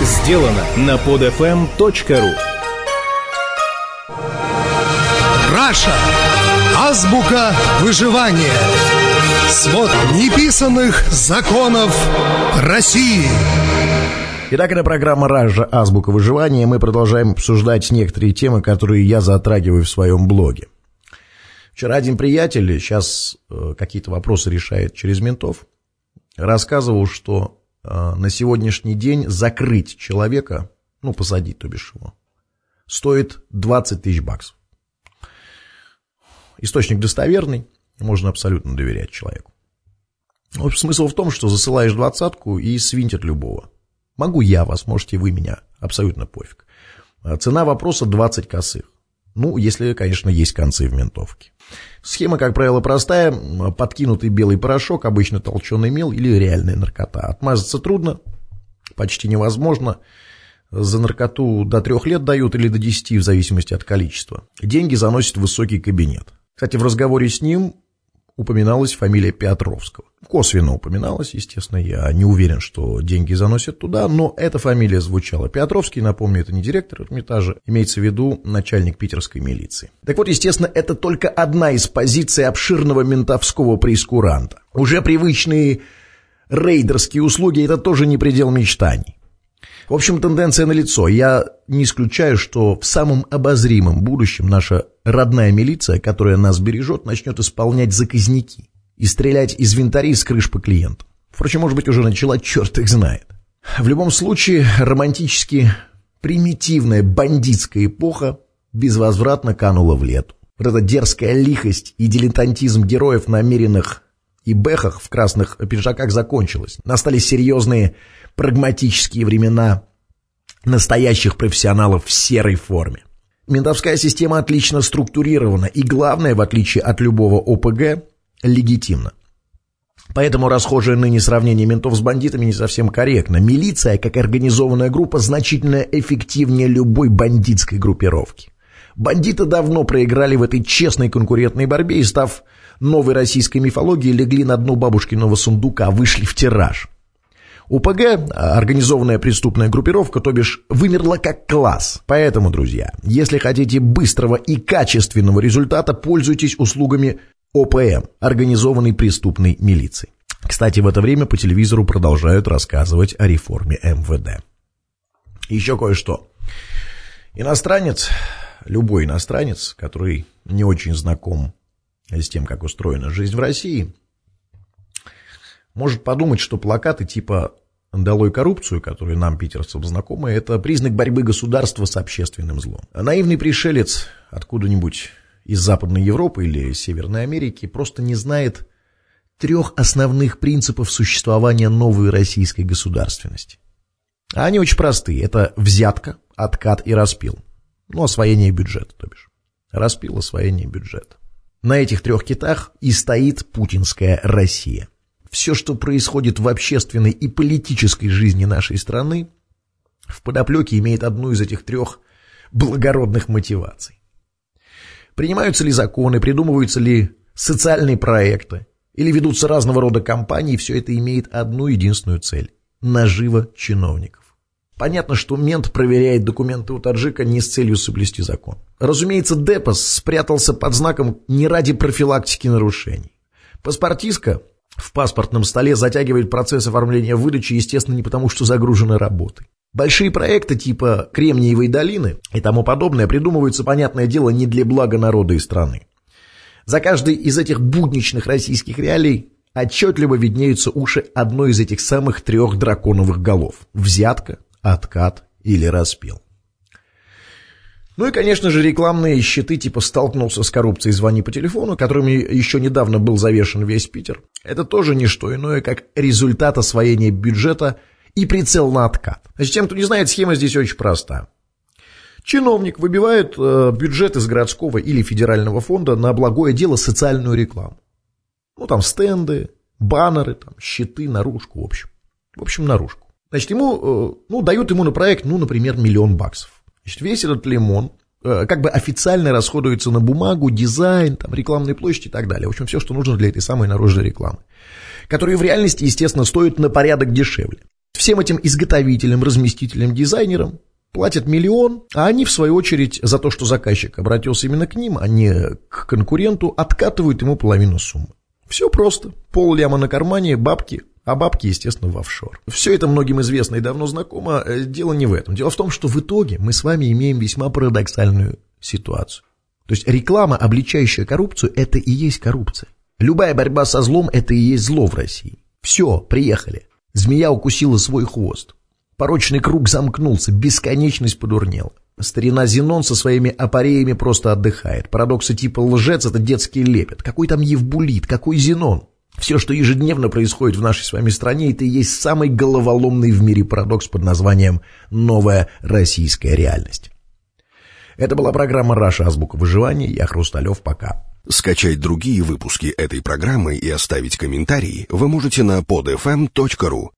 сделано на podfm.ru Раша. Азбука выживания. Свод неписанных законов России. Итак, это программа «Ража. Азбука выживания». Мы продолжаем обсуждать некоторые темы, которые я затрагиваю в своем блоге. Вчера один приятель, сейчас э, какие-то вопросы решает через ментов, рассказывал, что на сегодняшний день закрыть человека, ну, посадить, то бишь его, стоит 20 тысяч баксов. Источник достоверный, можно абсолютно доверять человеку. В общем, смысл в том, что засылаешь двадцатку и свинтит любого. Могу я вас, можете вы меня, абсолютно пофиг. А цена вопроса 20 косых. Ну, если, конечно, есть концы в ментовке. Схема, как правило, простая. Подкинутый белый порошок, обычно толченый мел или реальная наркота. Отмазаться трудно, почти невозможно. За наркоту до трех лет дают или до десяти, в зависимости от количества. Деньги заносят в высокий кабинет. Кстати, в разговоре с ним упоминалась фамилия Петровского. Косвенно упоминалась, естественно, я не уверен, что деньги заносят туда, но эта фамилия звучала. Петровский, напомню, это не директор Эрмитажа, имеется в виду начальник питерской милиции. Так вот, естественно, это только одна из позиций обширного ментовского прескуранта. Уже привычные рейдерские услуги – это тоже не предел мечтаний. В общем, тенденция налицо. Я не исключаю, что в самом обозримом будущем наша родная милиция, которая нас бережет, начнет исполнять заказники и стрелять из винтарей с крыш по клиентам. Впрочем, может быть, уже начала, черт их знает. В любом случае, романтически примитивная бандитская эпоха безвозвратно канула в лету. Вот эта дерзкая лихость и дилетантизм героев, намеренных и бэхах в красных пиджаках закончилась. Настали серьезные прагматические времена настоящих профессионалов в серой форме. Ментовская система отлично структурирована и, главное, в отличие от любого ОПГ, легитимна. Поэтому расхожее ныне сравнение ментов с бандитами не совсем корректно. Милиция, как организованная группа, значительно эффективнее любой бандитской группировки. Бандиты давно проиграли в этой честной конкурентной борьбе и, став новой российской мифологией, легли на дно бабушкиного сундука, вышли в тираж. УПГ, организованная преступная группировка, то бишь, вымерла как класс. Поэтому, друзья, если хотите быстрого и качественного результата, пользуйтесь услугами ОПМ, организованной преступной милиции. Кстати, в это время по телевизору продолжают рассказывать о реформе МВД. Еще кое-что. Иностранец, любой иностранец, который не очень знаком с тем, как устроена жизнь в России, может подумать, что плакаты типа «Долой коррупцию», которые нам, питерцам, знакомы, это признак борьбы государства с общественным злом. А наивный пришелец откуда-нибудь из Западной Европы или Северной Америки просто не знает трех основных принципов существования новой российской государственности. А они очень простые. Это взятка, откат и распил. Ну, освоение бюджета, то бишь. Распил, освоение бюджета. На этих трех китах и стоит путинская Россия – все, что происходит в общественной и политической жизни нашей страны, в подоплеке имеет одну из этих трех благородных мотиваций. Принимаются ли законы, придумываются ли социальные проекты, или ведутся разного рода кампании, все это имеет одну единственную цель – нажива чиновников. Понятно, что мент проверяет документы у таджика не с целью соблюсти закон. Разумеется, Депос спрятался под знаком не ради профилактики нарушений. Паспортистка в паспортном столе затягивает процесс оформления выдачи, естественно, не потому, что загружены работой. Большие проекты типа Кремниевой долины и тому подобное придумываются, понятное дело, не для блага народа и страны. За каждой из этих будничных российских реалий отчетливо виднеются уши одной из этих самых трех драконовых голов – взятка, откат или распил. Ну и, конечно же, рекламные щиты типа «столкнулся с коррупцией, звони по телефону», которыми еще недавно был завешен весь Питер. Это тоже не что иное, как результат освоения бюджета и прицел на откат. Значит, тем, кто не знает, схема здесь очень проста. Чиновник выбивает э, бюджет из городского или федерального фонда на благое дело социальную рекламу. Ну, там стенды, баннеры, там, щиты, наружку, в общем. В общем, наружку. Значит, ему, э, ну, дают ему на проект, ну, например, миллион баксов. Значит, весь этот лимон э, как бы официально расходуется на бумагу, дизайн, там, рекламные площади и так далее. В общем, все, что нужно для этой самой наружной рекламы. Которые в реальности, естественно, стоят на порядок дешевле. Всем этим изготовителям, разместителям, дизайнерам платят миллион, а они, в свою очередь, за то, что заказчик обратился именно к ним, а не к конкуренту, откатывают ему половину суммы. Все просто. Пол ляма на кармане, бабки, а бабки, естественно, в офшор. Все это многим известно и давно знакомо. Э, дело не в этом. Дело в том, что в итоге мы с вами имеем весьма парадоксальную ситуацию. То есть реклама, обличающая коррупцию, это и есть коррупция. Любая борьба со злом – это и есть зло в России. Все, приехали. Змея укусила свой хвост. Порочный круг замкнулся, бесконечность подурнела. Старина Зенон со своими апареями просто отдыхает. Парадоксы типа лжец – это детский лепет. Какой там Евбулит, какой Зенон? Все, что ежедневно происходит в нашей с вами стране, это и есть самый головоломный в мире парадокс под названием «Новая российская реальность». Это была программа «Раша. Азбука выживания». Я Хрусталев. Пока. Скачать другие выпуски этой программы и оставить комментарии вы можете на podfm.ru.